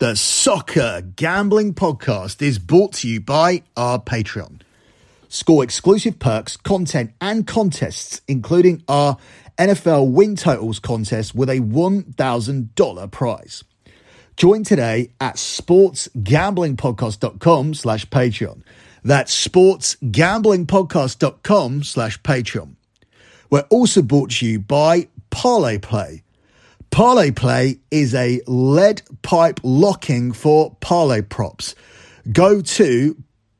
The Soccer Gambling Podcast is brought to you by our Patreon. Score exclusive perks, content, and contests, including our NFL win totals contest with a $1,000 prize. Join today at sportsgamblingpodcast.com slash Patreon. That's sportsgamblingpodcast.com slash Patreon. We're also brought to you by Parlay Play. Parlay Play is a lead pipe locking for parlay props. Go to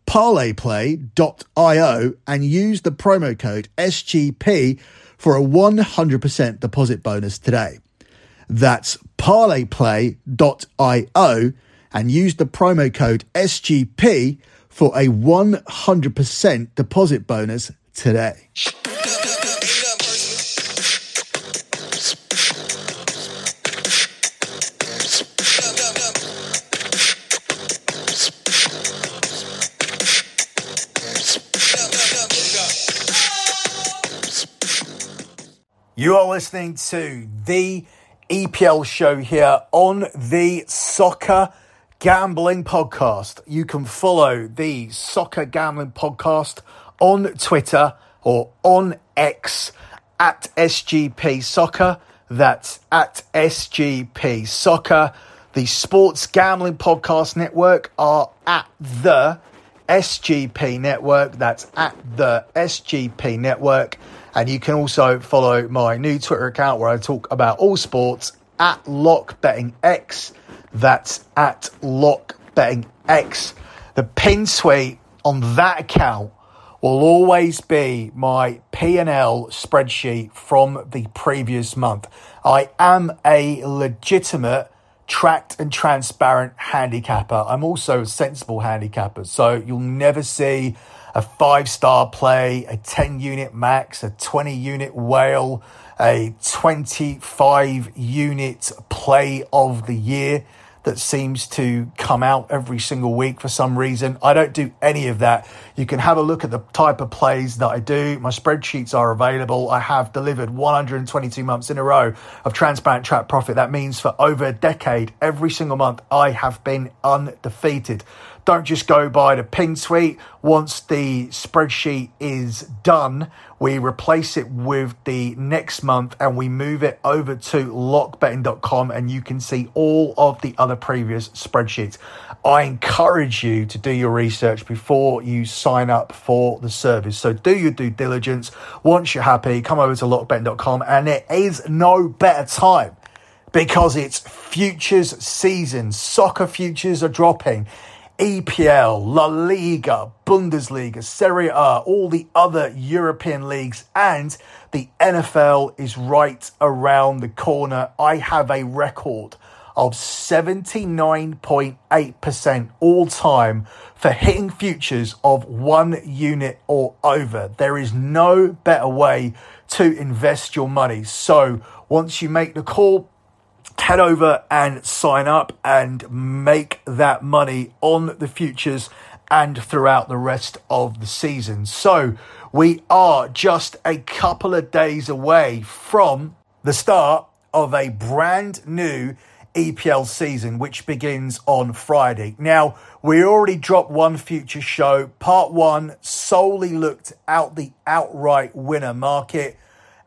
parlayplay.io and use the promo code SGP for a 100% deposit bonus today. That's parlayplay.io and use the promo code SGP for a 100% deposit bonus today. You are listening to the EPL show here on the Soccer Gambling Podcast. You can follow the Soccer Gambling Podcast on Twitter or on X at SGP Soccer. That's at SGP Soccer. The Sports Gambling Podcast Network are at the SGP Network. That's at the SGP Network. And you can also follow my new Twitter account where I talk about all sports at Lock Betting X. That's at Lock Betting X. The pin tweet on that account will always be my P&L spreadsheet from the previous month. I am a legitimate tracked and transparent handicapper. I'm also a sensible handicapper. So you'll never see a five star play, a 10 unit max, a 20 unit whale, a 25 unit play of the year that seems to come out every single week for some reason. I don't do any of that. You can have a look at the type of plays that I do. My spreadsheets are available. I have delivered 122 months in a row of transparent track profit. That means for over a decade, every single month, I have been undefeated. Don't just go by the pin tweet. Once the spreadsheet is done, we replace it with the next month and we move it over to lockbetting.com and you can see all of the other previous spreadsheets. I encourage you to do your research before you sign up for the service. So do your due diligence. Once you're happy, come over to lockbetting.com and it is no better time because it's futures season. Soccer futures are dropping. EPL, La Liga, Bundesliga, Serie A, all the other European leagues, and the NFL is right around the corner. I have a record of 79.8% all time for hitting futures of one unit or over. There is no better way to invest your money. So once you make the call, head over and sign up and make that money on the futures and throughout the rest of the season. So we are just a couple of days away from the start of a brand new EPL season, which begins on Friday. Now, we already dropped one future show. Part one solely looked out the outright winner market,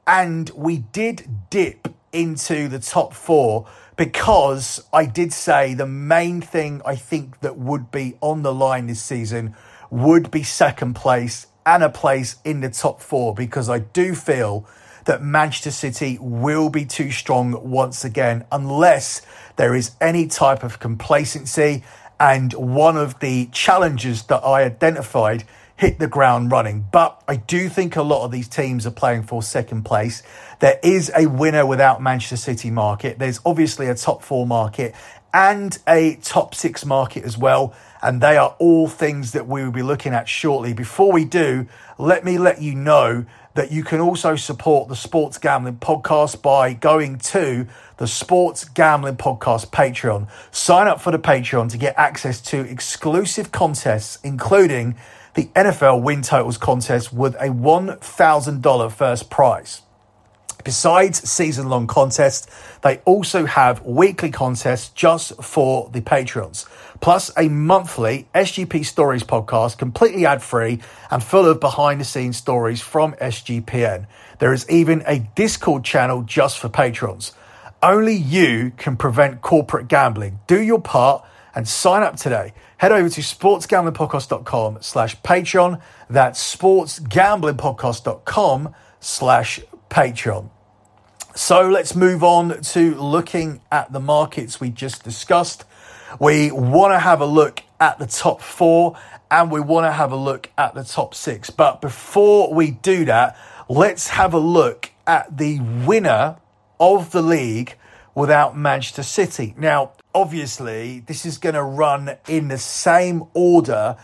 and we did dip into the top four because I did say the main thing I think that would be on the line this season would be second place and a place in the top four because I do feel that Manchester City will be too strong once again unless there is any type of complacency and one of the challenges that I identified hit the ground running. But I do think a lot of these teams are playing for second place. There is a winner without Manchester City market. There's obviously a top four market and a top six market as well. And they are all things that we will be looking at shortly. Before we do, let me let you know that you can also support the Sports Gambling Podcast by going to the Sports Gambling Podcast Patreon. Sign up for the Patreon to get access to exclusive contests, including the NFL win totals contest with a $1,000 first prize. Besides season long contests, they also have weekly contests just for the Patreons, plus a monthly SGP Stories podcast, completely ad free and full of behind the scenes stories from SGPN. There is even a Discord channel just for patrons. Only you can prevent corporate gambling. Do your part and sign up today. Head over to sportsgamblingpodcast.com slash Patreon. That's sportsgamblingpodcast.com slash Patreon. So let's move on to looking at the markets we just discussed. We want to have a look at the top four and we want to have a look at the top six. But before we do that, let's have a look at the winner of the league without Manchester City. Now, obviously, this is going to run in the same order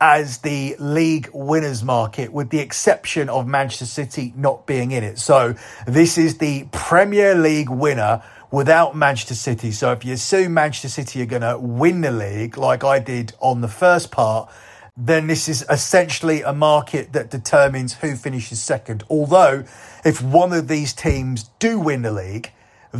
as the league winners market, with the exception of Manchester City not being in it. So this is the Premier League winner without Manchester City. So if you assume Manchester City are going to win the league, like I did on the first part, then this is essentially a market that determines who finishes second. Although, if one of these teams do win the league,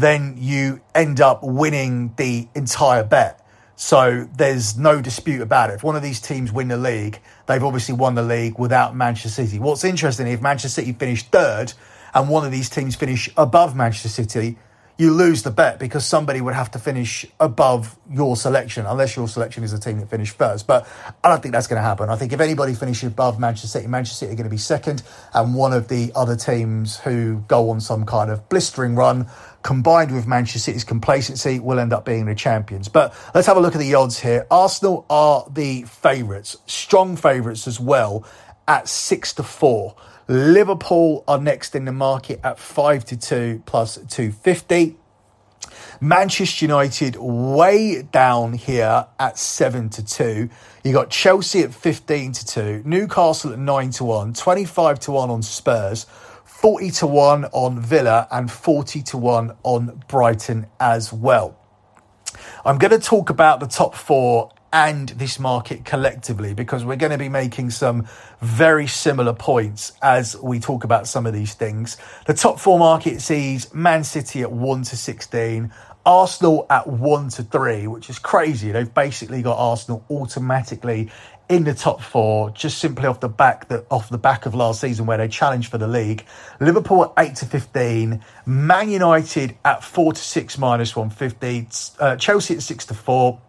then you end up winning the entire bet. So there's no dispute about it. If one of these teams win the league, they've obviously won the league without Manchester City. What's interesting, if Manchester City finished third and one of these teams finish above Manchester City, you lose the bet because somebody would have to finish above your selection, unless your selection is a team that finished first. But I don't think that's going to happen. I think if anybody finishes above Manchester City, Manchester City are going to be second, and one of the other teams who go on some kind of blistering run combined with Manchester City's complacency, will end up being the champions. But let's have a look at the odds here. Arsenal are the favourites, strong favourites as well, at six to four. Liverpool are next in the market at five to two plus two fifty. Manchester United way down here at 7 to 2. You got Chelsea at 15 to 2, Newcastle at 9 to 1, 25 to 1 on Spurs, 40 to 1 on Villa and 40 to 1 on Brighton as well. I'm going to talk about the top four and this market collectively because we're going to be making some very similar points as we talk about some of these things. The top four market sees Man City at 1 to 16, Arsenal at 1 to 3, which is crazy. They've basically got Arsenal automatically in the top four, just simply off the back that off the back of last season where they challenged for the league. Liverpool at eight to fifteen, Man United at four to six minus one fifty, uh, Chelsea at six to four,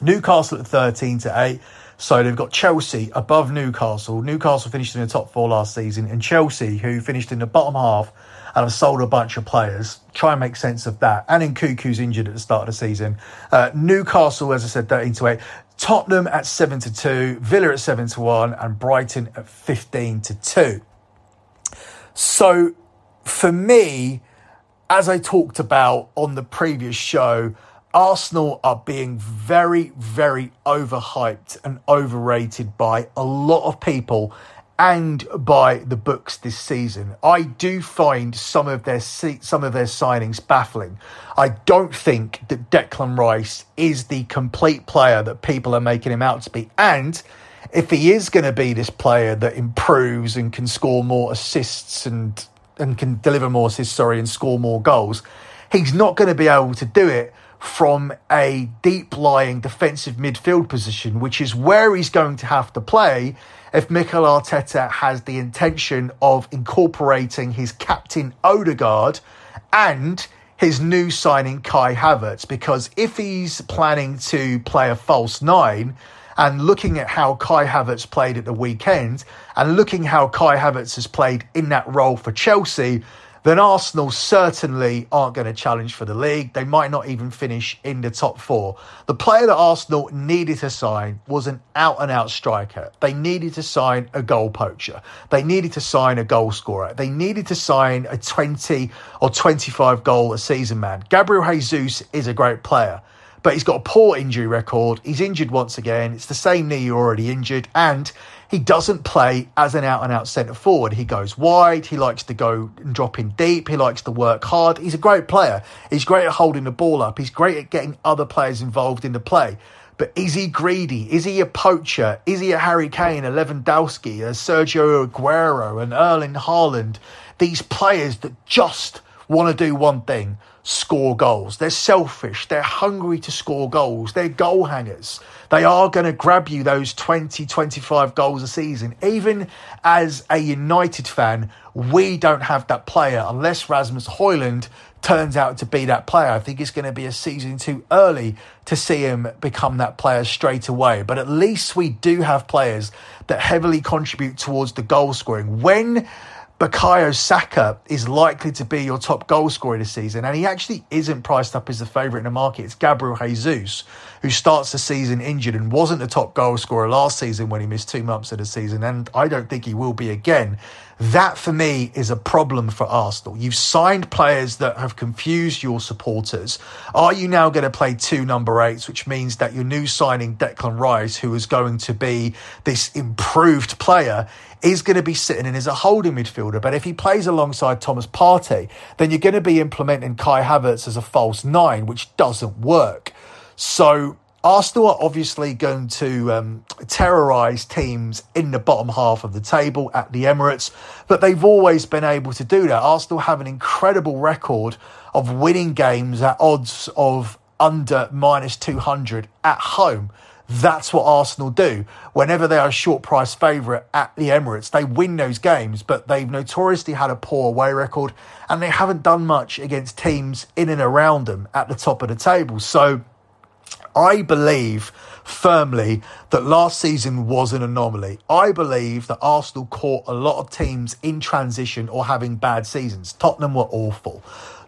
Newcastle at thirteen to eight. So they've got Chelsea above Newcastle. Newcastle finished in the top four last season, and Chelsea, who finished in the bottom half and have sold a bunch of players. Try and make sense of that. And Nkunku's injured at the start of the season. Uh, Newcastle, as I said, 13 to 8. Tottenham at 7 to 2, Villa at 7 to 1, and Brighton at 15 to 2. So for me, as I talked about on the previous show, Arsenal are being very, very overhyped and overrated by a lot of people and by the books this season. I do find some of their some of their signings baffling. I don't think that Declan Rice is the complete player that people are making him out to be. And if he is going to be this player that improves and can score more assists and and can deliver more assists, sorry, and score more goals, he's not going to be able to do it from a deep lying defensive midfield position, which is where he's going to have to play if Mikel Arteta has the intention of incorporating his captain Odegaard and his new signing Kai Havertz. Because if he's planning to play a false nine, and looking at how Kai Havertz played at the weekend, and looking how Kai Havertz has played in that role for Chelsea, then Arsenal certainly aren't going to challenge for the league. They might not even finish in the top four. The player that Arsenal needed to sign was an out and out striker. They needed to sign a goal poacher. They needed to sign a goal scorer. They needed to sign a 20 or 25 goal a season man. Gabriel Jesus is a great player but he's got a poor injury record. He's injured once again. It's the same knee you're already injured, and he doesn't play as an out and out centre forward. He goes wide. He likes to go and drop in deep. He likes to work hard. He's a great player. He's great at holding the ball up. He's great at getting other players involved in the play. But is he greedy? Is he a poacher? Is he a Harry Kane, a Lewandowski, a Sergio Aguero, an Erling Haaland? These players that just want to do one thing score goals. They're selfish. They're hungry to score goals. They're goal hangers. They are going to grab you those 20, 25 goals a season. Even as a United fan, we don't have that player unless Rasmus Højlund turns out to be that player. I think it's going to be a season too early to see him become that player straight away. But at least we do have players that heavily contribute towards the goal scoring. When Bukayo Saka is likely to be your top goal scorer this season, and he actually isn't priced up as the favourite in the market. It's Gabriel Jesus, who starts the season injured and wasn't the top goal scorer last season when he missed two months of the season, and I don't think he will be again. That for me is a problem for Arsenal. You've signed players that have confused your supporters. Are you now going to play two number eights, which means that your new signing Declan Rice, who is going to be this improved player, is going to be sitting in as a holding midfielder. But if he plays alongside Thomas Partey, then you're going to be implementing Kai Havertz as a false nine, which doesn't work. So Arsenal are obviously going to um, terrorise teams in the bottom half of the table at the Emirates, but they've always been able to do that. Arsenal have an incredible record of winning games at odds of under minus 200 at home. That's what Arsenal do. Whenever they are a short price favourite at the Emirates, they win those games, but they've notoriously had a poor away record and they haven't done much against teams in and around them at the top of the table. So, I believe firmly that last season was an anomaly. I believe that Arsenal caught a lot of teams in transition or having bad seasons. Tottenham were awful.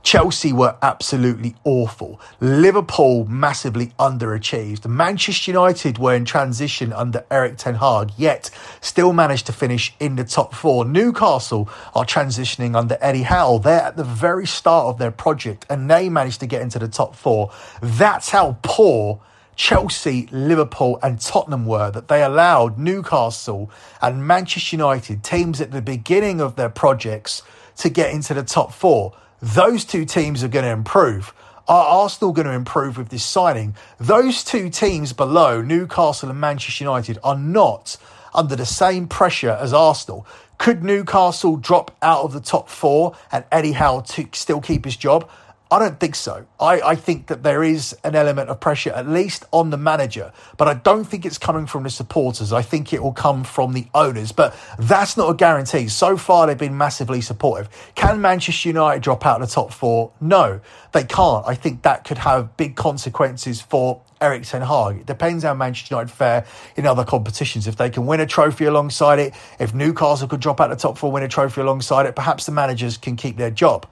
Chelsea were absolutely awful. Liverpool massively underachieved. Manchester United were in transition under Erik Ten Hag, yet still managed to finish in the top four. Newcastle are transitioning under Eddie Howe. They're at the very start of their project and they managed to get into the top four. That's how poor Chelsea, Liverpool, and Tottenham were that they allowed Newcastle and Manchester United, teams at the beginning of their projects, to get into the top four. Those two teams are going to improve. Are Arsenal going to improve with this signing? Those two teams below, Newcastle and Manchester United, are not under the same pressure as Arsenal. Could Newcastle drop out of the top four and Eddie Howe to still keep his job? I don't think so. I, I think that there is an element of pressure, at least on the manager, but I don't think it's coming from the supporters. I think it will come from the owners, but that's not a guarantee. So far, they've been massively supportive. Can Manchester United drop out of the top four? No, they can't. I think that could have big consequences for Erik Ten Hag. It depends how Manchester United fare in other competitions. If they can win a trophy alongside it, if Newcastle could drop out of the top four, win a trophy alongside it, perhaps the managers can keep their job.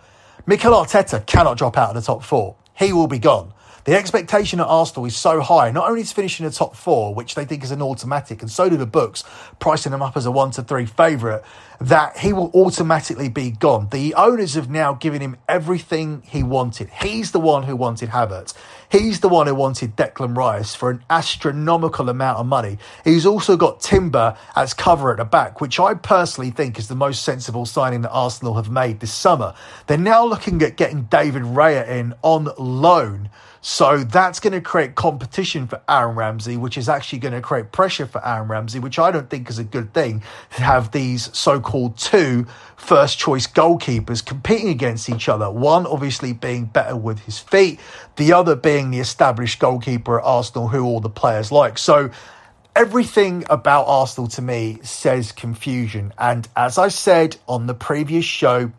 Mikel Arteta cannot drop out of the top four. He will be gone. The expectation at Arsenal is so high, not only to finish in the top four, which they think is an automatic, and so do the books, pricing him up as a one to three favourite, that he will automatically be gone. The owners have now given him everything he wanted. He's the one who wanted Havertz. He's the one who wanted Declan Rice for an astronomical amount of money. He's also got Timber as cover at the back, which I personally think is the most sensible signing that Arsenal have made this summer. They're now looking at getting David Raya in on loan so that's going to create competition for Aaron Ramsey, which is actually going to create pressure for Aaron Ramsey, which I don't think is a good thing to have these so called two first choice goalkeepers competing against each other. One obviously being better with his feet, the other being the established goalkeeper at Arsenal who all the players like. So everything about Arsenal to me says confusion. And as I said on the previous show,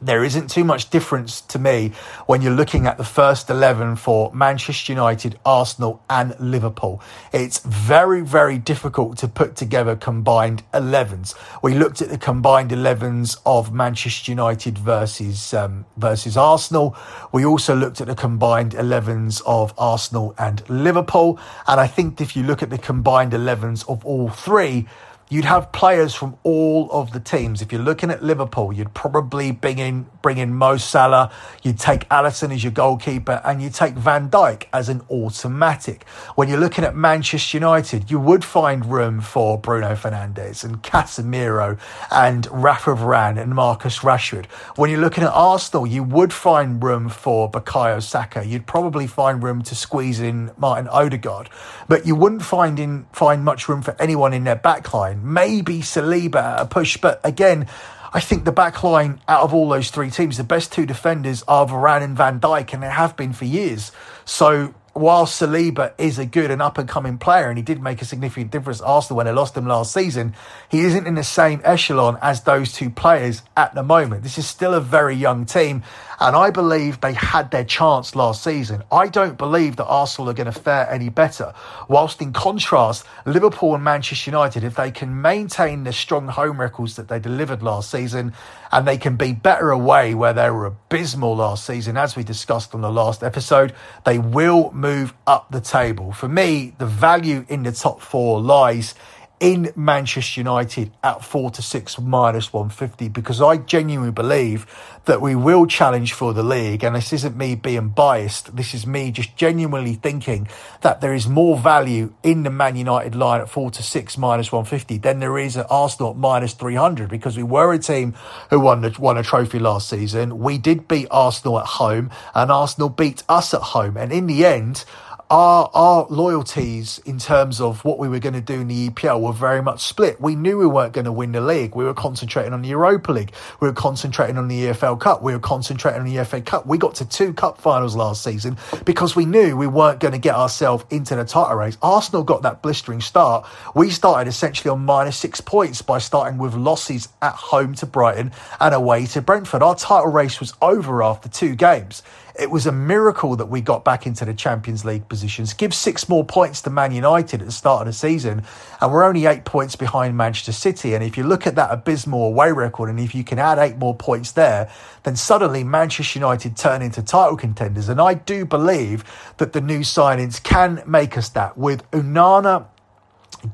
there isn't too much difference to me when you're looking at the first 11 for Manchester United, Arsenal, and Liverpool. It's very, very difficult to put together combined 11s. We looked at the combined 11s of Manchester United versus, um, versus Arsenal. We also looked at the combined 11s of Arsenal and Liverpool. And I think if you look at the combined 11s of all three, you'd have players from all of the teams. If you're looking at Liverpool, you'd probably bring in bring in Mo Salah, you'd take Alisson as your goalkeeper, and you take Van Dijk as an automatic. When you're looking at Manchester United, you would find room for Bruno Fernandes and Casemiro and Rafa Varane and Marcus Rashford. When you're looking at Arsenal, you would find room for Bukayo Saka. You'd probably find room to squeeze in Martin Odegaard, but you wouldn't find in find much room for anyone in their backline. Maybe Saliba a push, but again. I think the back line out of all those three teams, the best two defenders are Varane and Van Dijk, and they have been for years. So while Saliba is a good and up and coming player, and he did make a significant difference Arsenal when they lost him last season, he isn't in the same echelon as those two players at the moment. This is still a very young team, and I believe they had their chance last season. I don't believe that Arsenal are going to fare any better. Whilst in contrast, Liverpool and Manchester United, if they can maintain the strong home records that they delivered last season, and they can be better away where they were abysmal last season, as we discussed on the last episode, they will move up the table. For me, the value in the top four lies in Manchester United at four to six minus 150 because I genuinely believe that we will challenge for the league. And this isn't me being biased. This is me just genuinely thinking that there is more value in the Man United line at four to six minus 150 than there is at Arsenal at minus 300 because we were a team who won, the, won a trophy last season. We did beat Arsenal at home and Arsenal beat us at home. And in the end, our our loyalties in terms of what we were going to do in the EPL were very much split. We knew we weren't going to win the league. We were concentrating on the Europa League. We were concentrating on the EFL Cup. We were concentrating on the FA Cup. We got to two cup finals last season because we knew we weren't going to get ourselves into the title race. Arsenal got that blistering start. We started essentially on minus six points by starting with losses at home to Brighton and away to Brentford. Our title race was over after two games. It was a miracle that we got back into the Champions League positions. Give six more points to Man United at the start of the season, and we're only eight points behind Manchester City. And if you look at that abysmal away record, and if you can add eight more points there, then suddenly Manchester United turn into title contenders. And I do believe that the new signings can make us that with Onana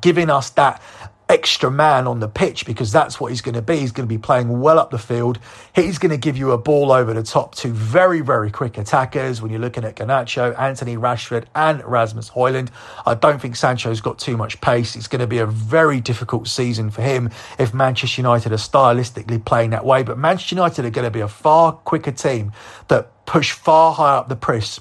giving us that extra man on the pitch because that's what he's going to be. He's going to be playing well up the field. He's going to give you a ball over the top to very, very quick attackers. When you're looking at Garnacho, Antony Rashford, and Rasmus Højlund, I don't think Sancho's got too much pace. It's going to be a very difficult season for him if Manchester United are stylistically playing that way. But Manchester United are going to be a far quicker team that push far higher up the press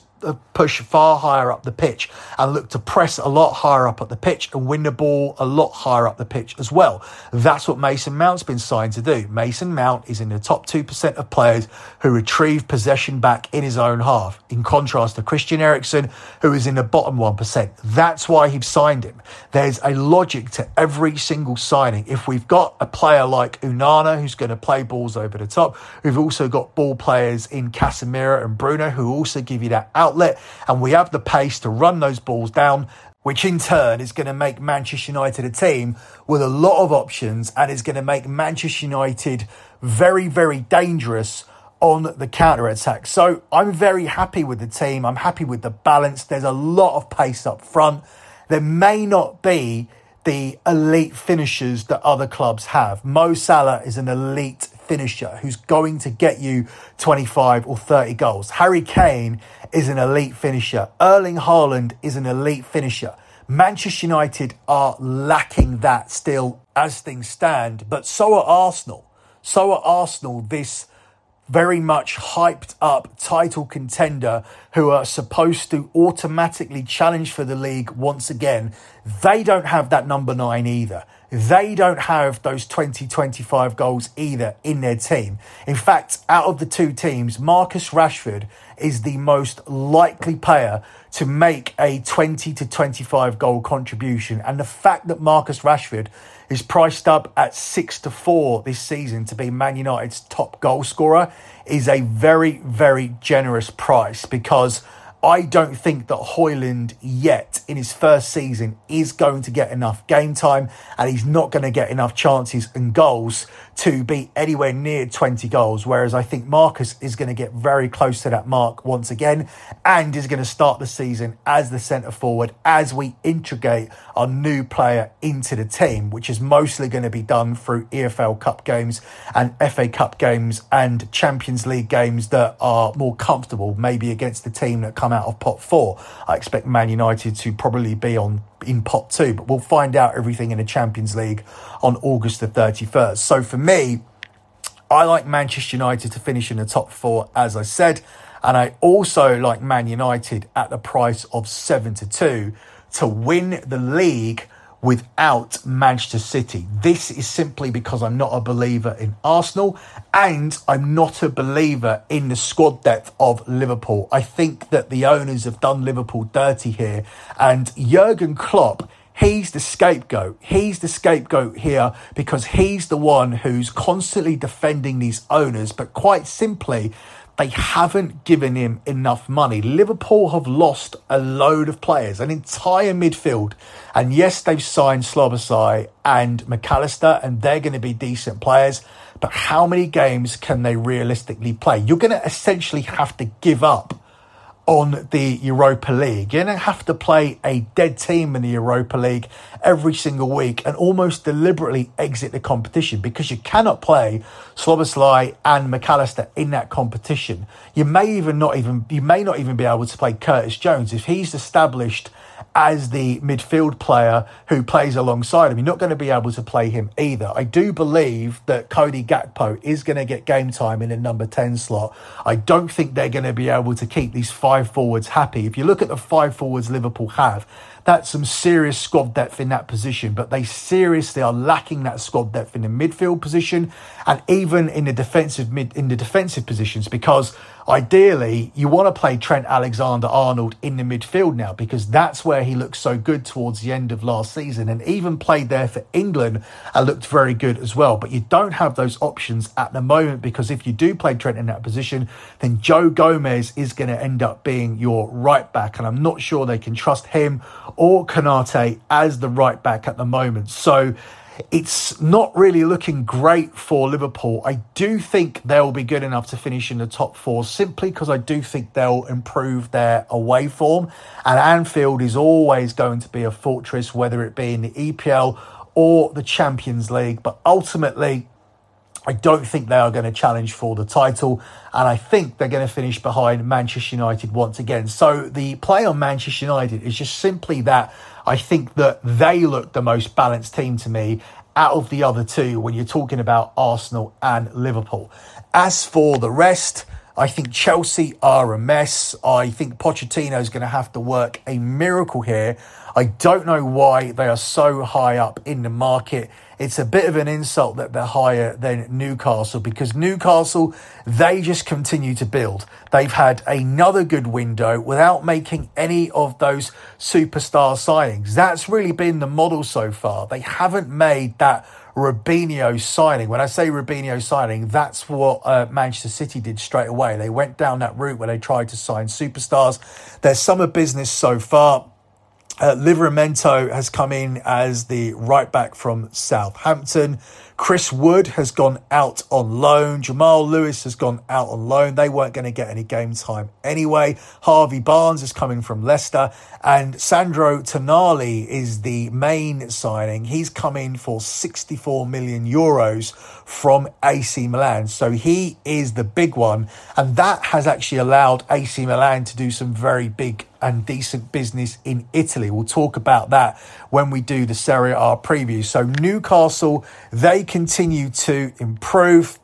push far higher up the pitch and look to press a lot higher up at the pitch and win the ball a lot higher up the pitch as well. That's what Mason Mount's been signed to do. Mason Mount is in the top 2% of players who retrieve possession back in his own half, in contrast to Christian Eriksen, who is in the bottom 1%. That's why he's signed him. There's a logic to every single signing. If we've got a player like Onana who's going to play balls over the top, we've also got ball players in Casemiro and Bruno who also give you that out outlet and we have the pace to run those balls down, which in turn is going to make Manchester United a team with a lot of options and is going to make Manchester United very, very dangerous on the counter attack. So I'm very happy with the team. I'm happy with the balance. There's a lot of pace up front. There may not be the elite finishers that other clubs have. Mo Salah is an elite finisher who's going to get you 25 or 30 goals. Harry Kane is an elite finisher. Erling Haaland is an elite finisher. Manchester United are lacking that still as things stand, but so are Arsenal. So are Arsenal, this very much hyped up title contender who are supposed to automatically challenge for the league once again. They don't have that number nine either. They don't have those 20, 25 goals either in their team. In fact, out of the two teams, Marcus Rashford is the most likely player to make a 20 to 25 goal contribution. And the fact that Marcus Rashford is priced up at six to four this season to be Man United's top goal scorer is a very, very generous price because I don't think that Højlund yet in his first season is going to get enough game time and he's not going to get enough chances and goals to be anywhere near 20 goals. Whereas I think Marcus is going to get very close to that mark once again and is going to start the season as the centre forward as we integrate our new player into the team, which is mostly going to be done through EFL Cup games and FA Cup games and Champions League games that are more comfortable, maybe against the team that come out of pot four. I expect Man United to probably be on in pot two, but we'll find out everything in the Champions League on August the 31st. So for me, I like Manchester United to finish in the top four, as I said, and I also like Man United at the price of seven to two to win the league without Manchester City. This is simply because I'm not a believer in Arsenal and I'm not a believer in the squad depth of Liverpool. I think that the owners have done Liverpool dirty here and Jurgen Klopp He's the scapegoat. He's the scapegoat here because he's the one who's constantly defending these owners. But quite simply, they haven't given him enough money. Liverpool have lost a load of players, an entire midfield. And yes, they've signed Szoboszlai and Mac Allister, and they're going to be decent players. But how many games can they realistically play? You're going to essentially have to give up on the Europa League. You're going to have to play a dead team in the Europa League every single week and almost deliberately exit the competition because you cannot play Szoboszlai and Mac Allister in that competition. You may even not even you may not even be able to play Curtis Jones if he's established as the midfield player who plays alongside him. You're not going to be able to play him either. I do believe that Cody Gakpo is going to get game time in the number 10 slot. I don't think they're going to be able to keep these five forwards happy. If you look at the five forwards Liverpool have, that's some serious squad depth in that position, but they seriously are lacking that squad depth in the midfield position and even in the defensive mid in the defensive positions because ideally you want to play Trent Alexander Arnold in the midfield now because that's where he looked so good towards the end of last season and even played there for England and looked very good as well. But you don't have those options at the moment because if you do play Trent in that position, then Joe Gomez is going to end up being your right back. And I'm not sure they can trust him or Konate as the right back at the moment. So it's not really looking great for Liverpool. I do think they'll be good enough to finish in the top four simply because I do think they'll improve their away form. And Anfield is always going to be a fortress, whether it be in the EPL or the Champions League. But ultimately, I don't think they are going to challenge for the title, and I think they're going to finish behind Manchester United once again. So the play on Manchester United is just simply that I think that they look the most balanced team to me out of the other two when you're talking about Arsenal and Liverpool. As for the rest, I think Chelsea are a mess. I think Pochettino is going to have to work a miracle here. I don't know why they are so high up in the market it's a bit of an insult that they're higher than Newcastle because Newcastle, they just continue to build. They've had another good window without making any of those superstar signings. That's really been the model so far. They haven't made that Robinho signing. When I say Robinho signing, that's what uh, Manchester City did straight away. They went down that route where they tried to sign superstars. Their summer business so far uh, Livramento has come in as the right back from Southampton. Chris Wood has gone out on loan. Jamal Lewis has gone out on loan. They weren't going to get any game time anyway. Harvey Barnes is coming from Leicester. And Sandro Tonali is the main signing. He's come in for 64 million euros from AC Milan. So he is the big one. And that has actually allowed AC Milan to do some very big and decent business in Italy. We'll talk about that when we do the Serie A preview. So Newcastle, they continue to improve.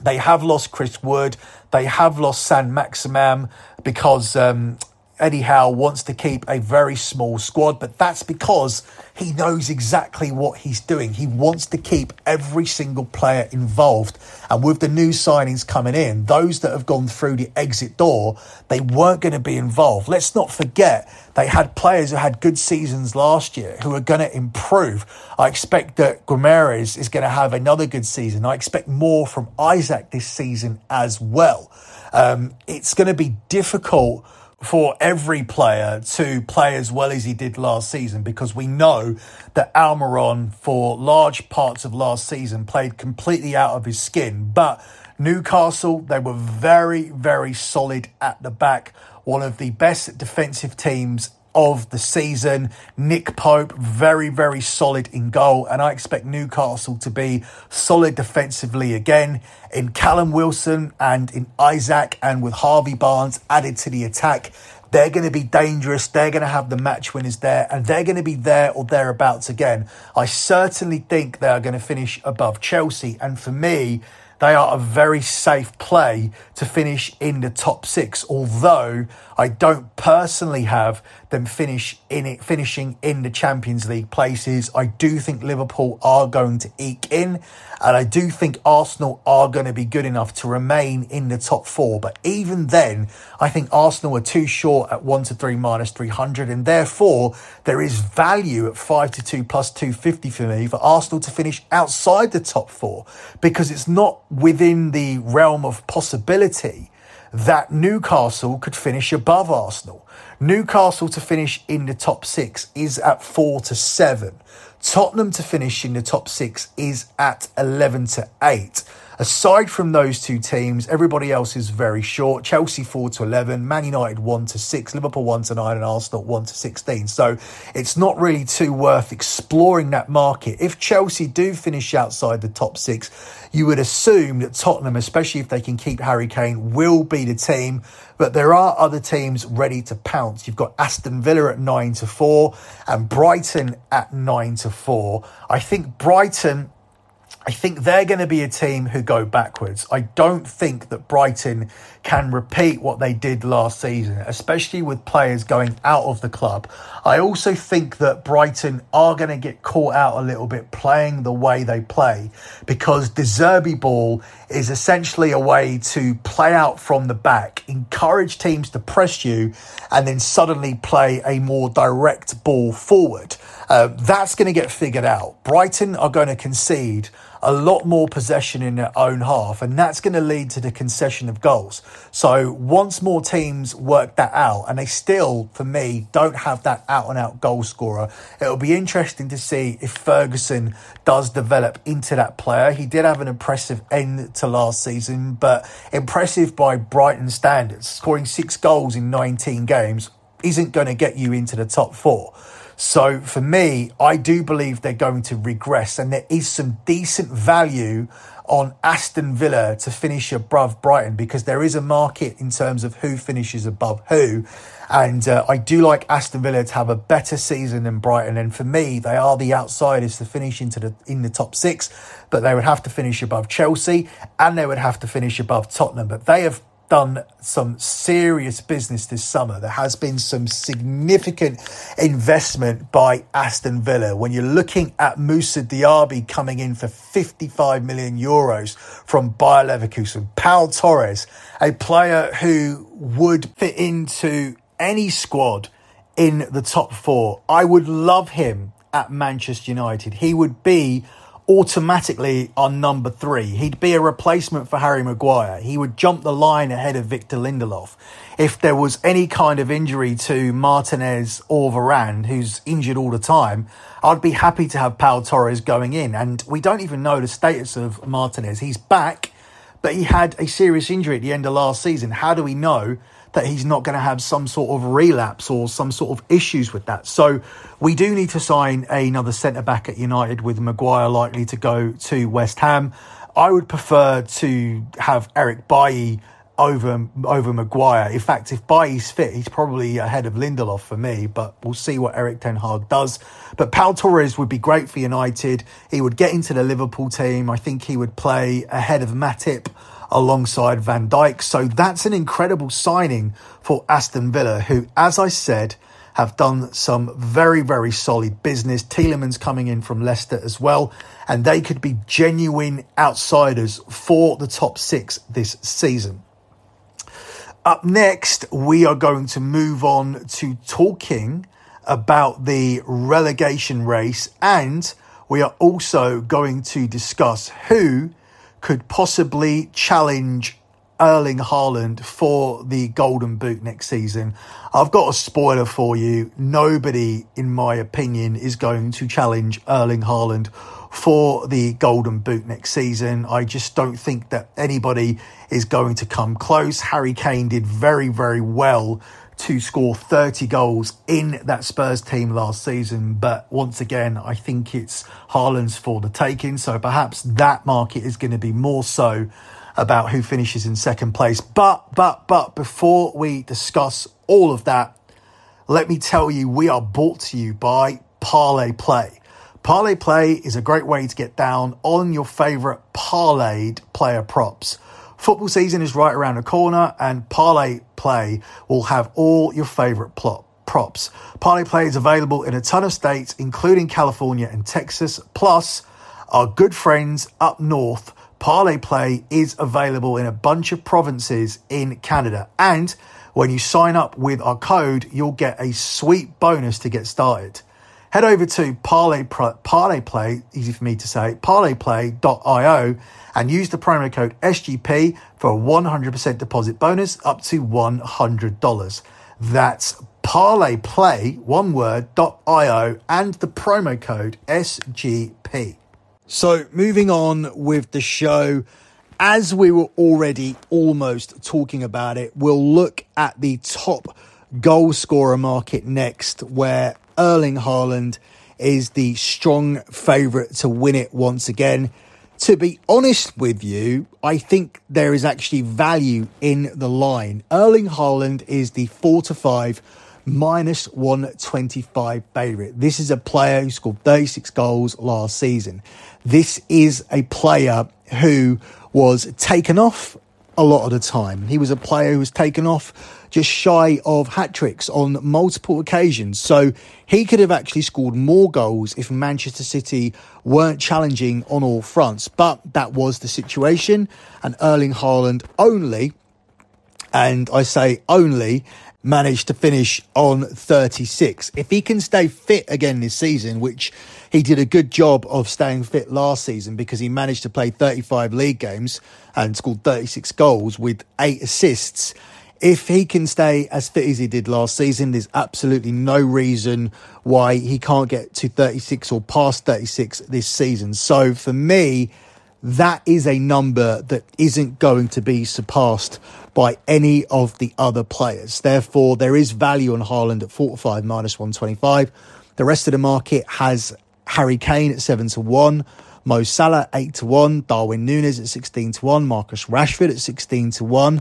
They have lost Chris Wood. They have lost Saint-Maximin because um, Eddie Howe wants to keep a very small squad, but that's because he knows exactly what he's doing. He wants to keep every single player involved. And with the new signings coming in, those that have gone through the exit door, they weren't going to be involved. Let's not forget they had players who had good seasons last year who are going to improve. I expect that Guimaraes is going to have another good season. I expect more from Isak this season as well. Um, it's going to be difficult for every player to play as well as he did last season because we know that Almiron, for large parts of last season, played completely out of his skin. But Newcastle, they were very, very solid at the back. One of the best defensive teams of the season. Nick Pope, very, very solid in goal. And I expect Newcastle to be solid defensively again. In Callum Wilson and in Isak, and with Harvey Barnes added to the attack, they're going to be dangerous. They're going to have the match winners there, and they're going to be there or thereabouts again. I certainly think they are going to finish above Chelsea. And for me, they are a very safe play to finish in the top six, although I don't personally have them finish in it, finishing in the Champions League places. I do think Liverpool are going to eke in, and I do think Arsenal are going to be good enough to remain in the top four. But even then, I think Arsenal are too short at one to three minus 300, and therefore there is value at five to two plus 250 for me for Arsenal to finish outside the top four because it's not within the realm of possibility that Newcastle could finish above Arsenal. Newcastle to finish in the top six is at four to seven. Tottenham to finish in the top six is at 11 to 8. Aside from those two teams, everybody else is very short. Chelsea 4 to 11, Man United 1 to 6, Liverpool 1 to 9, and Arsenal 1 to 16. So it's not really too worth exploring that market. If Chelsea do finish outside the top six, you would assume that Tottenham, especially if they can keep Harry Kane, will be the team. But there are other teams ready to pounce. You've got Aston Villa at 9 to 4 and Brighton at 9 to 4. I think Brighton I think they're going to be a team who go backwards. I don't think that Brighton can repeat what they did last season, especially with players going out of the club. I also think that Brighton are going to get caught out a little bit playing the way they play because Zerbi ball is essentially a way to play out from the back, encourage teams to press you, and then suddenly play a more direct ball forward. Uh, that's going to get figured out. Brighton are going to concede a lot more possession in their own half, and that's going to lead to the concession of goals. So once more teams work that out, and they still, for me, don't have that out and out goal scorer, it'll be interesting to see if Ferguson does develop into that player. He did have an impressive end to last season, but impressive by Brighton standards. Scoring six goals in 19 games isn't going to get you into the top four. So for me, I do believe they're going to regress, and there is some decent value on Aston Villa to finish above Brighton because there is a market in terms of who finishes above who. And uh, I do like Aston Villa to have a better season than Brighton. And for me, they are the outsiders to finish into the in the top six, but they would have to finish above Chelsea and they would have to finish above Tottenham. But they have done some serious business this summer. There has been some significant investment by Aston Villa. When you're looking at Moussa Diaby coming in for 55 million euros from Bayer Leverkusen, Pau Torres, a player who would fit into any squad in the top four. I would love him at Manchester United. He would be automatically on number three. He'd be a replacement for Harry Maguire. He would jump the line ahead of Victor Lindelof. If there was any kind of injury to Martinez or Varane, who's injured all the time, I'd be happy to have Pau Torres going in. And we don't even know the status of Martinez. He's back, but he had a serious injury at the end of last season. How do we know that he's not going to have some sort of relapse or some sort of issues with that. So we do need to sign another centre back at United with Maguire likely to go to West Ham. I would prefer to have Eric Bailly over over Maguire. In fact, if Bailly's fit, he's probably ahead of Lindelof for me, but we'll see what Erik Ten Hag does. But Pau Torres would be great for United. He would get into the Liverpool team. I think he would play ahead of Matip alongside Van Dijk. So that's an incredible signing for Aston Villa, who, as I said, have done some very, very solid business. Tielemans coming in from Leicester as well, and they could be genuine outsiders for the top six this season. Up next, we are going to move on to talking about the relegation race, and we are also going to discuss who could possibly challenge Erling Haaland for the Golden Boot next season. I've got a spoiler for you. Nobody, in my opinion, is going to challenge Erling Haaland for the Golden Boot next season. I just don't think that anybody is going to come close. Harry Kane did very, very well to score 30 goals in that Spurs team last season. But once again, I think it's Haaland's for the taking. So perhaps that market is going to be more so about who finishes in second place. But, but, but before we discuss all of that, let me tell you, we are brought to you by Parlay Play. Parlay Play is a great way to get down on your favourite parlayed player props. Football season is right around the corner, and Parlay Play will have all your favourite plot props. Parlay Play is available in a ton of states, including California and Texas. Plus, our good friends up north, Parlay Play is available in a bunch of provinces in Canada. And when you sign up with our code, you'll get a sweet bonus to get started head over to Parlay, Parlay Play, easy for me to say, parlayplay.io and use the promo code SGP for a 100% deposit bonus up to $100. That's Parlay Play, one word, .io and the promo code SGP. So moving on with the show, as we were already almost talking about it, we'll look at the top goal scorer market next, where Erling Haaland is the strong favourite to win it once again. To be honest with you, I think there is actually value in the line. Erling Haaland is the 4 to 5 minus 125 favourite. This is a player who scored 36 goals last season. This is a player who was taken off a lot of the time. He was a player who was taken off just shy of hat tricks on multiple occasions. So he could have actually scored more goals if Manchester City weren't challenging on all fronts. But that was the situation. And Erling Haaland only, and I say only, managed to finish on 36. If he can stay fit again this season, which he did a good job of staying fit last season because he managed to play 35 league games and scored 36 goals with eight assists if he can stay as fit as he did last season, there's absolutely no reason why he can't get to 36 or past 36 this season. So for me, that is a number that isn't going to be surpassed by any of the other players. Therefore, there is value on Haaland at 45 minus 125. The rest of the market has Harry Kane at 7 to 1. Mo Salah 8 to 1, Darwin Nunez at 16 to 1, Marcus Rashford at 16 to 1,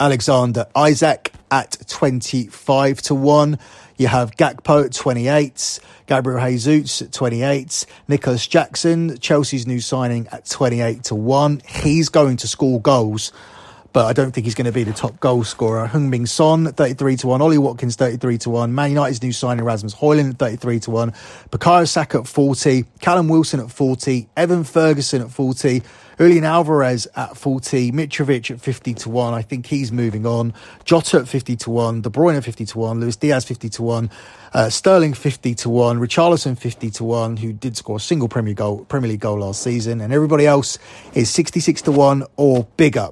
Alexander Isak at 25 to 1. You have Gakpo at 28, Gabriel Jesus at 28, Nicolas Jackson, Chelsea's new signing at 28 to 1. He's going to score goals but I don't think he's going to be the top goal scorer. Heung-min Son, 33 to 1. Ollie Watkins, 33 to 1. Man United's new signing, Rasmus Højlund, 33 to 1. Bukayo Saka at 40. Callum Wilson at 40. Evan Ferguson at 40. Julian Alvarez at 40. Mitrovic at 50 to 1. I think he's moving on. Jota at 50 to 1. De Bruyne at 50 to 1. Luis Diaz 50 to 1. Uh, Sterling 50 to 1. Richarlison 50 to 1, who did score a single Premier, goal, Premier League goal last season. And everybody else is 66 to 1 or bigger.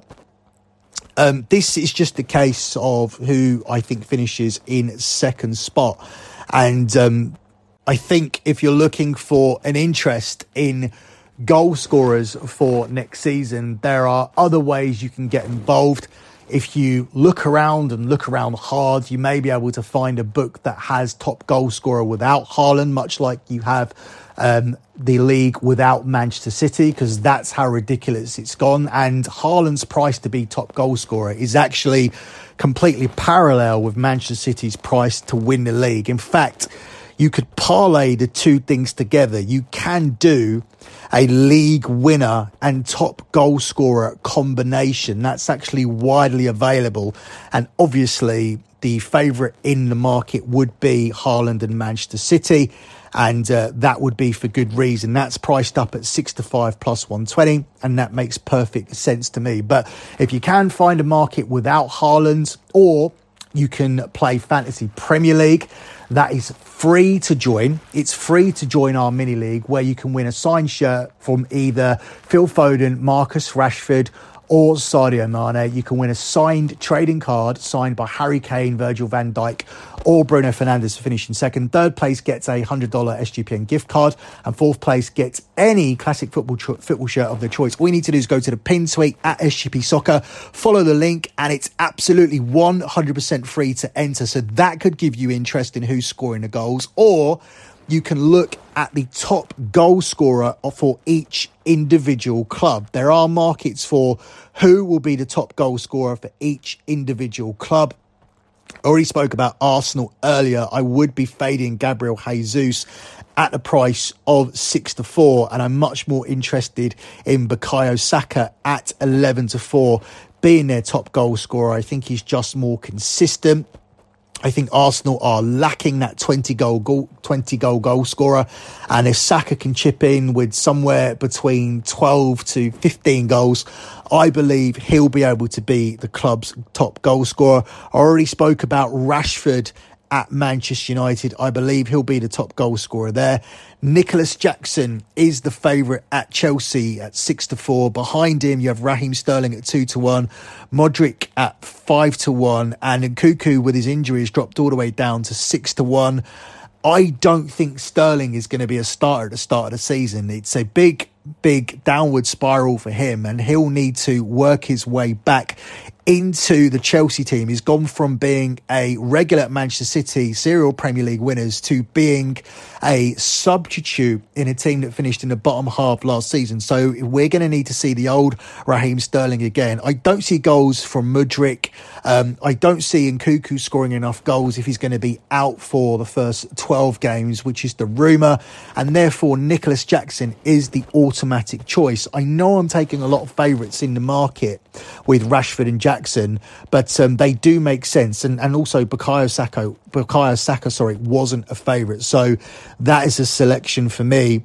Um, this is just a case of who I think finishes in second spot. And um, I think if you're looking for an interest in goal scorers for next season, there are other ways you can get involved. If you look around and look around hard, you may be able to find a book that has top goal scorer without Haaland, much like you have um, the league without Manchester City because that's how ridiculous it's gone. And Haaland's price to be top goal scorer is actually completely parallel with Manchester City's price to win the league. In fact, you could parlay the two things together. You can do a league winner and top goal scorer combination. That's actually widely available. And obviously, the favourite in the market would be Haaland and Manchester City and uh, that would be for good reason. That's priced up at six to five plus 120, and that makes perfect sense to me. But if you can find a market without Haaland, or you can play Fantasy Premier League, that is free to join. It's free to join our mini league where you can win a signed shirt from either Phil Foden, Marcus Rashford, or Sadio Mane. You can win a signed trading card signed by Harry Kane, Virgil van Dijk, or Bruno Fernandes for finishing second. Third place gets a $100 SGPN gift card, and fourth place gets any classic football football shirt of their choice. All you need to do is go to the pin tweet at SGP Soccer, follow the link, and it's absolutely 100% free to enter. So that could give you interest in who's scoring the goals, or you can look at the top goal scorer for each individual club. There are markets for who will be the top goal scorer for each individual club. I already spoke about Arsenal earlier. I would be fading Gabriel Jesus at the price of six to four, and I'm much more interested in Bukayo Saka at 11 to four being their top goal scorer. I think he's just more consistent. I think Arsenal are lacking that 20 goal, goal 20 goal goal scorer. And if Saka can chip in with somewhere between 12 to 15 goals, I believe he'll be able to be the club's top goal scorer. I already spoke about Rashford at Manchester United. I believe he'll be the top goal scorer there. Nicolas Jackson is the favourite at Chelsea at six to four. Behind him, you have Raheem Sterling at two to one, Mudryk at five to one, and Nkunku with his injuries dropped all the way down to six to one. I don't think Sterling is going to be a starter at the start of the season. It's a big, big downward spiral for him, and he'll need to work his way back into the Chelsea team. He's gone from being a regular at Manchester City, serial Premier League winners, to being a substitute in a team that finished in the bottom half last season. So we're going to need to see the old Raheem Sterling again. I don't see goals from Mudryk. Um, I don't see Nkunku scoring enough goals if he's going to be out for the first 12 games, which is the rumour. And therefore, Nicolas Jackson is the automatic choice. I know I'm taking a lot of favourites in the market with Rashford and Jackson, but um, they do make sense. And, and also, Bukayo Saka, Bukayo Saka, sorry, wasn't a favourite. So that is a selection for me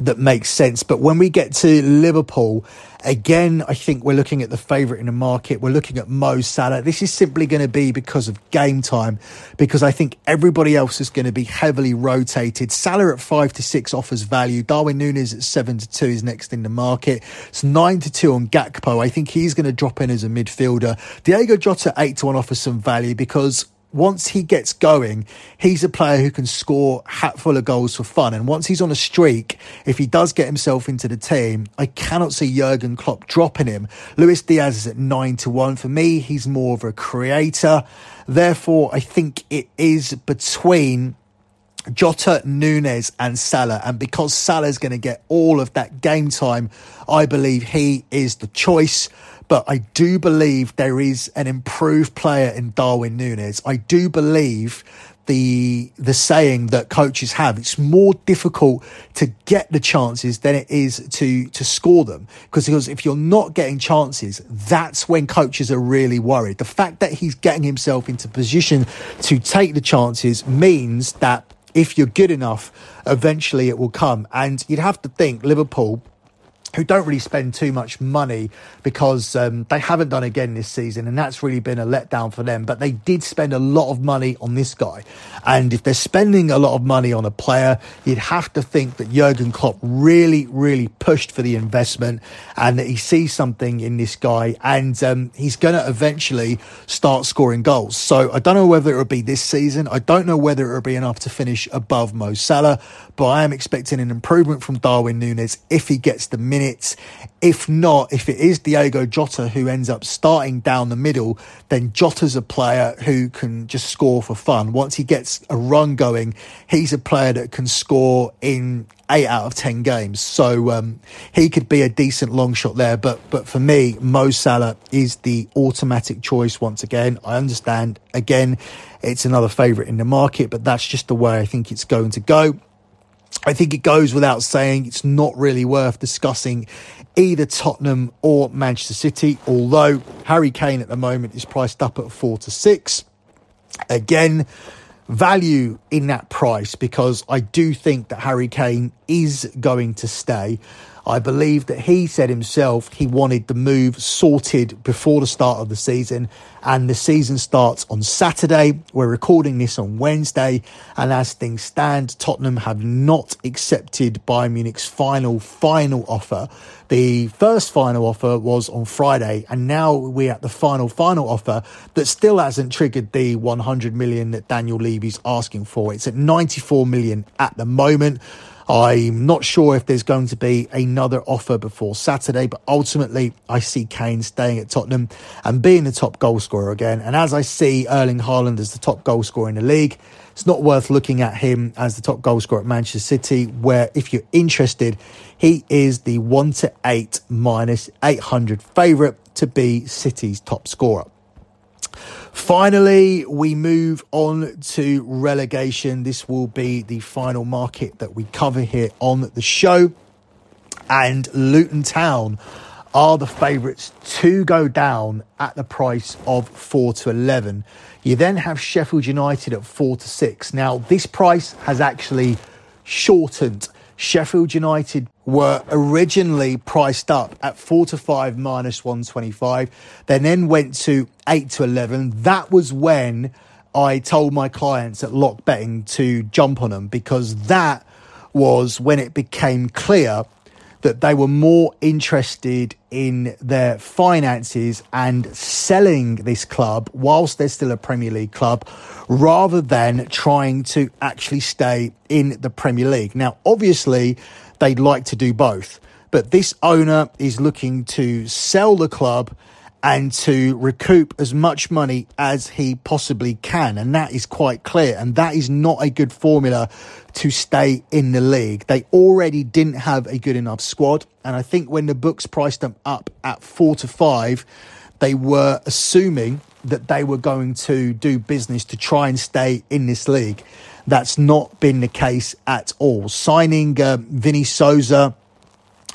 that makes sense. But when we get to Liverpool, again, I think we're looking at the favourite in the market. We're looking at Mo Salah. This is simply going to be because of game time, because I think everybody else is going to be heavily rotated. Salah at five to six offers value. Darwin Nunez at seven to two is next in the market. It's nine to two on Gakpo. I think he's going to drop in as a midfielder. Diego Jota eight to one offers some value because once he gets going, he's a player who can score hatful of goals for fun. And once he's on a streak, if he does get himself into the team, I cannot see Jurgen Klopp dropping him. Luis Diaz is at nine to one. For me, he's more of a creator. Therefore, I think it is between Jota, Nunez, and Salah. And because Salah's going to get all of that game time, I believe he is the choice but I do believe there is an improved player in Darwin Nunez. I do believe the the saying that coaches have it's more difficult to get the chances than it is to to score them. Because because if you're not getting chances that's when coaches are really worried. The fact that he's getting himself into position to take the chances means that if you're good enough eventually it will come. And you'd have to think Liverpool who don't really spend too much money because um, they haven't done again this season, and that's really been a letdown for them. But they did spend a lot of money on this guy, and if they're spending a lot of money on a player, you'd have to think that Jurgen Klopp really, really pushed for the investment, and that he sees something in this guy, and um, he's going to eventually start scoring goals. So I don't know whether it will be this season. I don't know whether it will be enough to finish above Mo Salah, but I am expecting an improvement from Darwin Nunez if he gets the minute minutes. If not, if it is Diogo Jota who ends up starting down the middle, then Jota's a player who can just score for fun. Once he gets a run going, he's a player that can score in eight out of ten games. So um, he could be a decent long shot there. But but for me, Mo Salah is the automatic choice once again. I understand again, it's another favourite in the market, but that's just the way I think it's going to go. I think it goes without saying it's not really worth discussing either Tottenham or Manchester City, although Harry Kane at the moment is priced up at four to six. Again, value in that price because I do think that Harry Kane is going to stay. I believe that he said himself he wanted the move sorted before the start of the season, and the season starts on Saturday. We're recording this on Wednesday, and as things stand, Tottenham have not accepted Bayern Munich's final, final offer. The first final offer was on Friday, and now we're at the final, final offer that still hasn't triggered the 100 million that Daniel Levy's asking for. It's at 94 million at the moment. I'm not sure if there's going to be another offer before Saturday, but ultimately I see Kane staying at Tottenham and being the top goal scorer again. And as I see Erling Haaland as the top goal scorer in the league, it's not worth looking at him as the top goal scorer at Manchester City, where if you're interested, he is the 1 to 8 minus 800 favourite to be City's top scorer. Finally, we move on to relegation. This will be the final market that we cover here on the show. And Luton Town are the favourites to go down at the price of 4 to 11. You then have Sheffield United at 4 to 6. Now, this price has actually shortened Sheffield United were originally priced up at 4 to 5 minus 125. They then went to 8 to 11. That was when I told my clients at Lock Betting to jump on them because that was when it became clear that they were more interested in their finances and selling this club whilst they're still a Premier League club rather than trying to actually stay in the Premier League. Now, obviously, they'd like to do both, but this owner is looking to sell the club and to recoup as much money as he possibly can. And that is quite clear. And that is not a good formula to stay in the league. They already didn't have a good enough squad. And I think when the books priced them up at four to five, they were assuming that they were going to do business to try and stay in this league. That's not been the case at all. Signing uh, Vini Souza,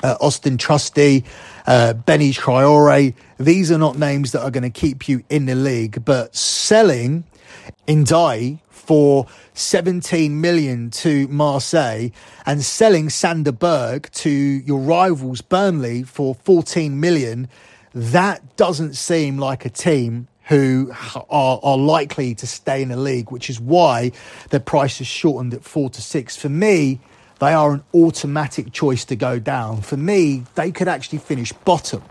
uh, Austin Trusty, uh, Benie Traore. these are not names that are going to keep you in the league, but selling Ndiaye for 17 million to Marseille and selling Sander Berge to your rivals Burnley for 14 million, that doesn't seem like a team who are, are likely to stay in the league, which is why the price is shortened at four to six. For me, they are an automatic choice to go down. For me, they could actually finish bottom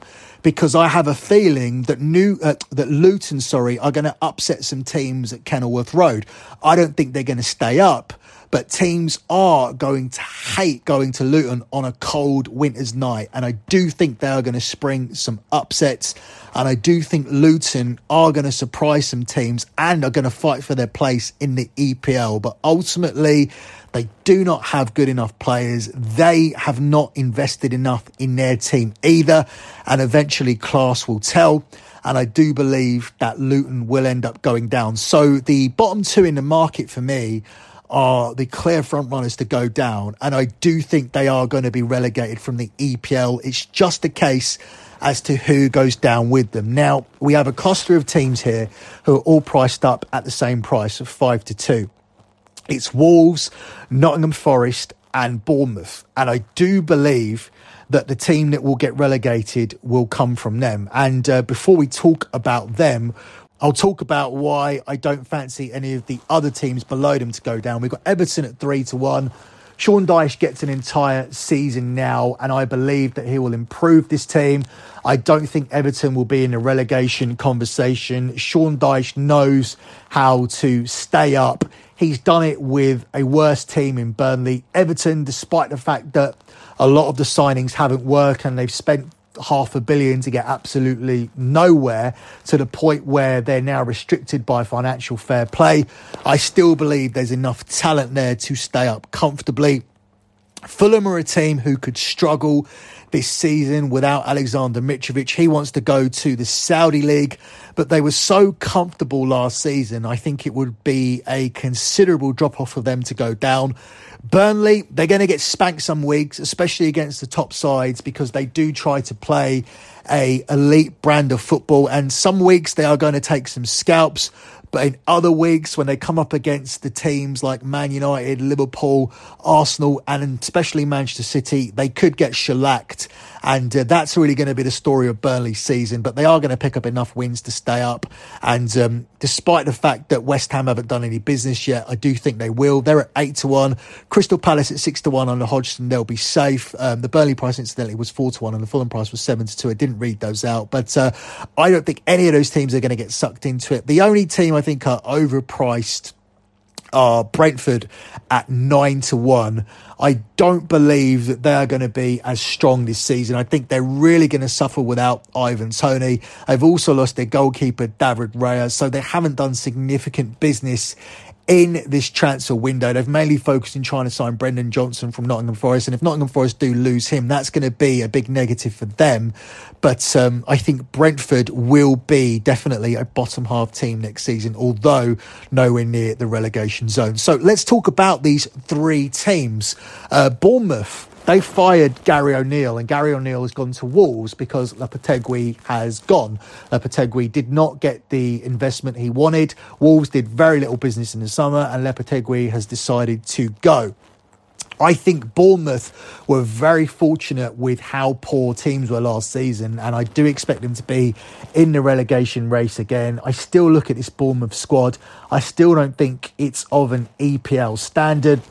because I have a feeling that New uh, that Luton, sorry, are going to upset some teams at Kenilworth Road. I don't think they're going to stay up, but teams are going to hate going to Luton on a cold winter's night, and I do think they are going to spring some upsets, and I do think Luton are going to surprise some teams and are going to fight for their place in the EPL. But ultimately, they do not have good enough players. They have not invested enough in their team either. And eventually, class will tell. And I do believe that Luton will end up going down. So the bottom two in the market for me are the clear front runners to go down. And I do think they are going to be relegated from the EPL. It's just a case as to who goes down with them. Now, we have a cluster of teams here who are all priced up at the same price of five to two. It's Wolves, Nottingham Forest, and Bournemouth. And I do believe that the team that will get relegated will come from them. And uh, before we talk about them, I'll talk about why I don't fancy any of the other teams below them to go down. We've got Everton at three to one. Sean Dyche gets an entire season now, and I believe that he will improve this team. I don't think Everton will be in a relegation conversation. Sean Dyche knows how to stay up. He's done it with a worse team in Burnley. Everton, despite the fact that a lot of the signings haven't worked and they've spent half a billion to get absolutely nowhere to the point where they're now restricted by financial fair play. I still believe there's enough talent there to stay up comfortably. Fulham are a team who could struggle this season without Alexander Mitrovic. He wants to go to the Saudi League, but they were so comfortable last season. I think it would be a considerable drop off for them to go down. Burnley, they're going to get spanked some weeks, especially against the top sides, because they do try to play a elite brand of football. And some weeks they are going to take some scalps. But in other weeks, when they come up against the teams like Man United, Liverpool, Arsenal, and especially Manchester City, they could get shellacked. And uh, that's really going to be the story of Burnley's season. But they are going to pick up enough wins to stay up. And um, despite the fact that West Ham haven't done any business yet, I do think they will. They're at 8 to 1. Crystal Palace at 6 to 1 under Hodgson. They'll be safe. Um, the Burnley price, incidentally, was 4 to 1 and the Fulham price was 7 to 2. I didn't read those out. But uh, I don't think any of those teams are going to get sucked into it. The only team I think are overpriced are Brentford at nine to one. I don't believe that they are going to be as strong this season. I think they're really going to suffer without Ivan Toney. They've also lost their goalkeeper, David Raya, so they haven't done significant business in this transfer window. They've mainly focused in trying to sign Brennan Johnson from Nottingham Forest. And if Nottingham Forest do lose him, that's going to be a big negative for them. But um, I think Brentford will be definitely a bottom half team next season, although nowhere near the relegation zone. So let's talk about these three teams. Uh, Bournemouth they fired Gary O'Neill, and Gary O'Neill has gone to Wolves because Lopetegui has gone. Lopetegui did not get the investment he wanted. Wolves did very little business in the summer, and Lopetegui has decided to go. I think Bournemouth were very fortunate with how poor teams were last season, and I do expect them to be in the relegation race again. I still look at this Bournemouth squad. I still don't think it's of an EPL standard.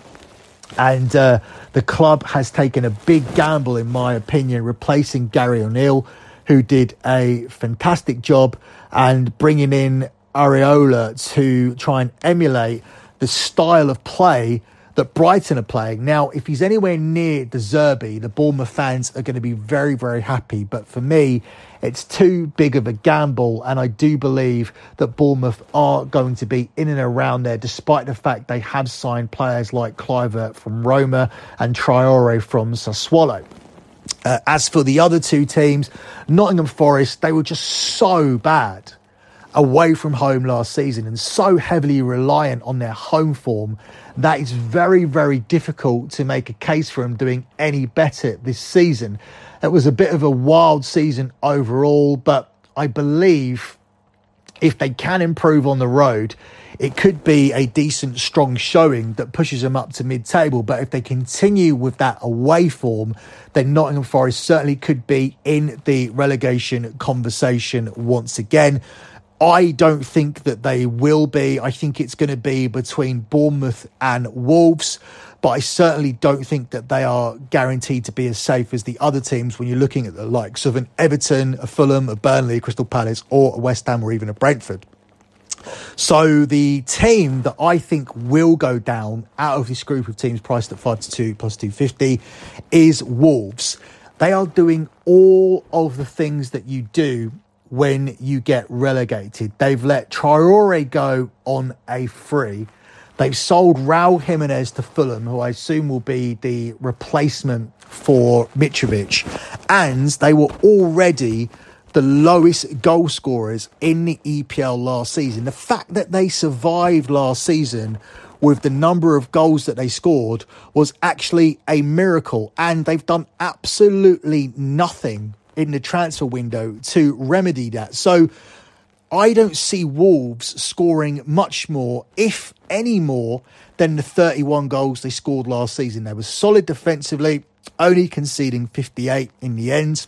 And uh, the club has taken a big gamble, in my opinion, replacing Gary O'Neill, who did a fantastic job, and bringing in Iraola to try and emulate the style of play that Brighton are playing. Now, if he's anywhere near De Zerbi, the Bournemouth fans are going to be very, very happy. But for me, it's too big of a gamble. And I do believe that Bournemouth are going to be in and around there, despite the fact they have signed players like Kluivert from Roma and Traore from Sassuolo. Uh, as for the other two teams, Nottingham Forest, they were just so bad away from home last season and so heavily reliant on their home form that it's very, very difficult to make a case for them doing any better this season. It was a bit of a wild season overall, but I believe if they can improve on the road, it could be a decent, strong showing that pushes them up to mid table. But if they continue with that away form, then Nottingham Forest certainly could be in the relegation conversation once again. I don't think that they will be. I think it's going to be between Bournemouth and Wolves, but I certainly don't think that they are guaranteed to be as safe as the other teams when you're looking at the likes of an Everton, a Fulham, a Burnley, a Crystal Palace, or a West Ham, or even a Brentford. So the team that I think will go down out of this group of teams priced at 5 to 2 plus 250 is Wolves. They are doing all of the things that you do when you get relegated. They've let Traore go on a free. They've sold Raul Jimenez to Fulham, who I assume will be the replacement for Mitrovic. And they were already the lowest goal scorers in the EPL last season. The fact that they survived last season with the number of goals that they scored was actually a miracle. And they've done absolutely nothing in the transfer window to remedy that. So I don't see Wolves scoring much more, if any more, than the 31 goals they scored last season. They were solid defensively, only conceding 58 in the end.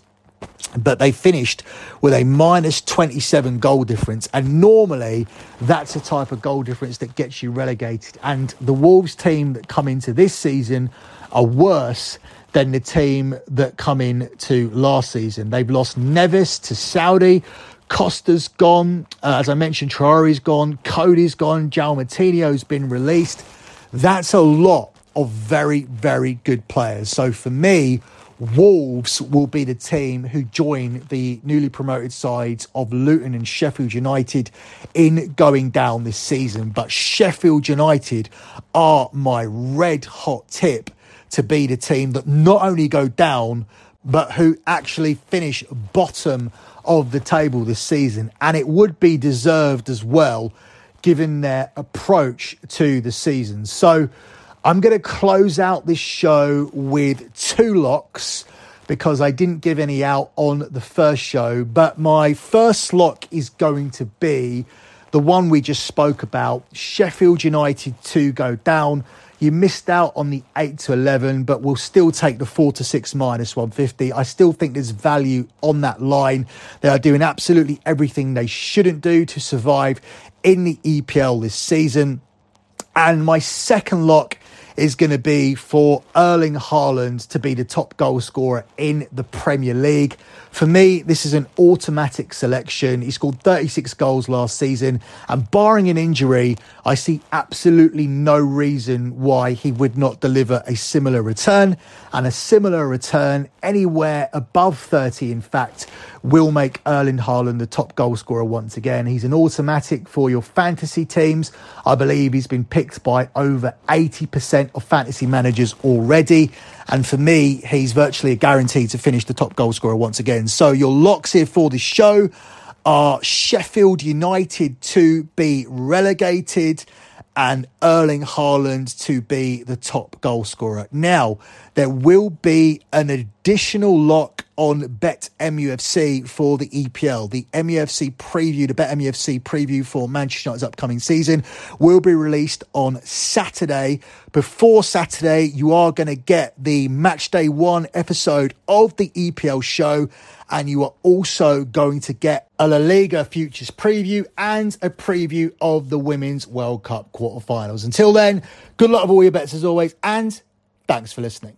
But they finished with a minus 27 goal difference. And normally, that's a type of goal difference that gets you relegated. And the Wolves team that come into this season are worse than the team that come in to last season. They've lost Neves to Saudi. Costa's gone. Uh, as I mentioned, Traore's gone. Coady's gone. João Moutinho's been released. That's a lot of very, very good players. So for me, Wolves will be the team who join the newly promoted sides of Luton and Sheffield United in going down this season. But Sheffield United are my red hot tip to be the team that not only go down, but who actually finish bottom of the table this season. And it would be deserved as well, given their approach to the season. So I'm going to close out this show with two locks because I didn't give any out on the first show. But my first lock is going to be the one we just spoke about, Sheffield United to go down. You missed out on the 8 to 11, but we'll still take the 4 to 6 minus 150. I still think there's value on that line. They are doing absolutely everything they shouldn't do to survive in the EPL this season. And my second lock is going to be for Erling Haaland to be the top goal scorer in the Premier League. For me, this is an automatic selection. He scored 36 goals last season, and barring an injury, I see absolutely no reason why he would not deliver a similar return. And a similar return anywhere above 30, in fact, will make Erling Haaland the top goal scorer once again. He's an automatic for your fantasy teams. I believe he's been picked by over 80% of fantasy managers already. And for me, he's virtually a guarantee to finish the top goal scorer once again. So your locks here for the show are Sheffield United to be relegated and Erling Haaland to be the top goal scorer. Now, there will be an additional lock on Bet MUFC for the EPL. The MUFC preview, the Bet MUFC preview for Manchester United's upcoming season will be released on Saturday. Before Saturday, you are going to get the match day one episode of the EPL show and you are also going to get a La Liga futures preview and a preview of the Women's World Cup quarterfinals. Until then, good luck with all your bets as always, and thanks for listening.